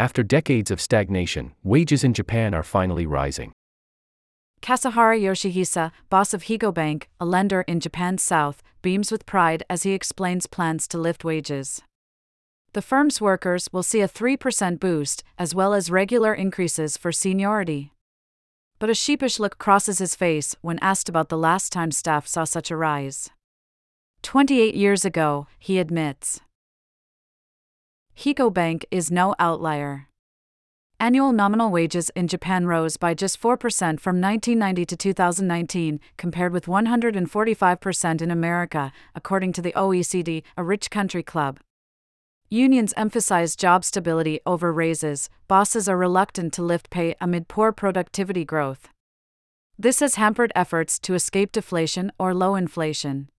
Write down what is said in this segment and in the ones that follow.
After decades of stagnation, wages in Japan are finally rising. Kasahara Yoshihisa, boss of Higo Bank, a lender in Japan's south, beams with pride as he explains plans to lift wages. The firm's workers will see a 3% boost, as well as regular increases for seniority. But a sheepish look crosses his face when asked about the last time staff saw such a rise. 28 years ago, he admits. Higo Bank is no outlier. Annual nominal wages in Japan rose by just 4% from 1990 to 2019, compared with 145% in America, according to the OECD, a rich country club. Unions emphasize job stability over raises, bosses are reluctant to lift pay amid poor productivity growth. This has hampered efforts to escape deflation or low inflation.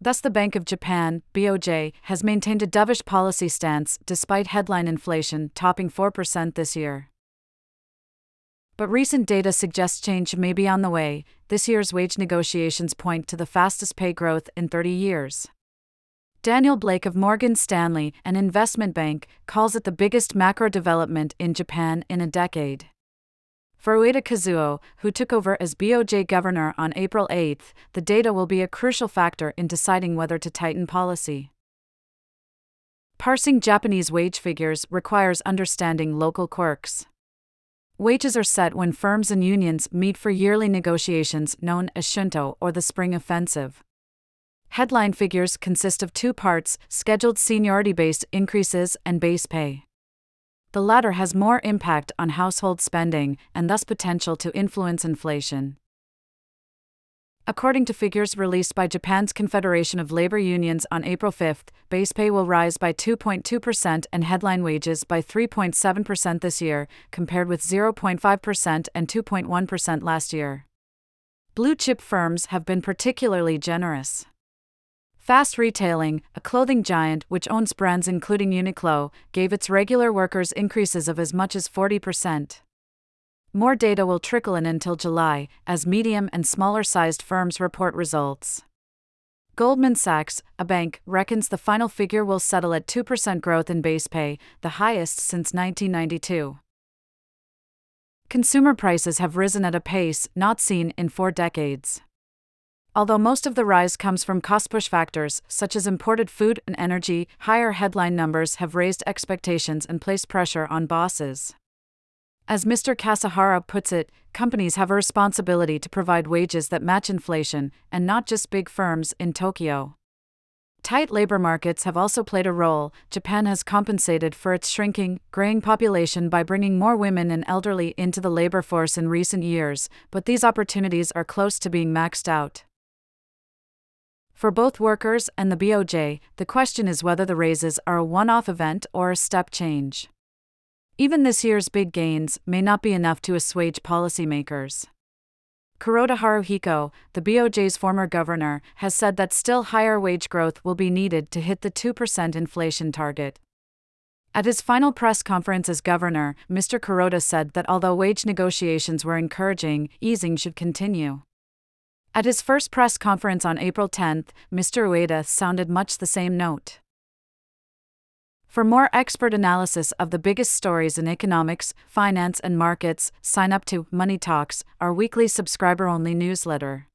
Thus, the Bank of Japan, BOJ, has maintained a dovish policy stance despite headline inflation topping 4% this year. But recent data suggests change may be on the way. This year's wage negotiations point to the fastest pay growth in 30 years. Daniel Blake of Morgan Stanley, an investment bank, calls it the biggest macro development in Japan in a decade. For Ueda Kazuo, who took over as BOJ governor on April 8, the data will be a crucial factor in deciding whether to tighten policy. Parsing Japanese wage figures requires understanding local quirks. Wages are set when firms and unions meet for yearly negotiations known as shunto or the spring offensive. Headline figures consist of two parts scheduled seniority based increases and base pay. The latter has more impact on household spending and thus potential to influence inflation. According to figures released by Japan's Confederation of Labor Unions on April 5, base pay will rise by 2.2% and headline wages by 3.7% this year, compared with 0.5% and 2.1% last year. Blue chip firms have been particularly generous. Fast Retailing, a clothing giant which owns brands including Uniqlo, gave its regular workers increases of as much as 40%. More data will trickle in until July, as medium and smaller sized firms report results. Goldman Sachs, a bank, reckons the final figure will settle at 2% growth in base pay, the highest since 1992. Consumer prices have risen at a pace not seen in four decades. Although most of the rise comes from cost push factors, such as imported food and energy, higher headline numbers have raised expectations and placed pressure on bosses. As Mr. Kasahara puts it, companies have a responsibility to provide wages that match inflation, and not just big firms in Tokyo. Tight labor markets have also played a role. Japan has compensated for its shrinking, graying population by bringing more women and elderly into the labor force in recent years, but these opportunities are close to being maxed out. For both workers and the BOJ, the question is whether the raises are a one off event or a step change. Even this year's big gains may not be enough to assuage policymakers. Kuroda Haruhiko, the BOJ's former governor, has said that still higher wage growth will be needed to hit the 2% inflation target. At his final press conference as governor, Mr. Kuroda said that although wage negotiations were encouraging, easing should continue. At his first press conference on April 10, Mr. Ueda sounded much the same note. For more expert analysis of the biggest stories in economics, finance, and markets, sign up to Money Talks, our weekly subscriber only newsletter.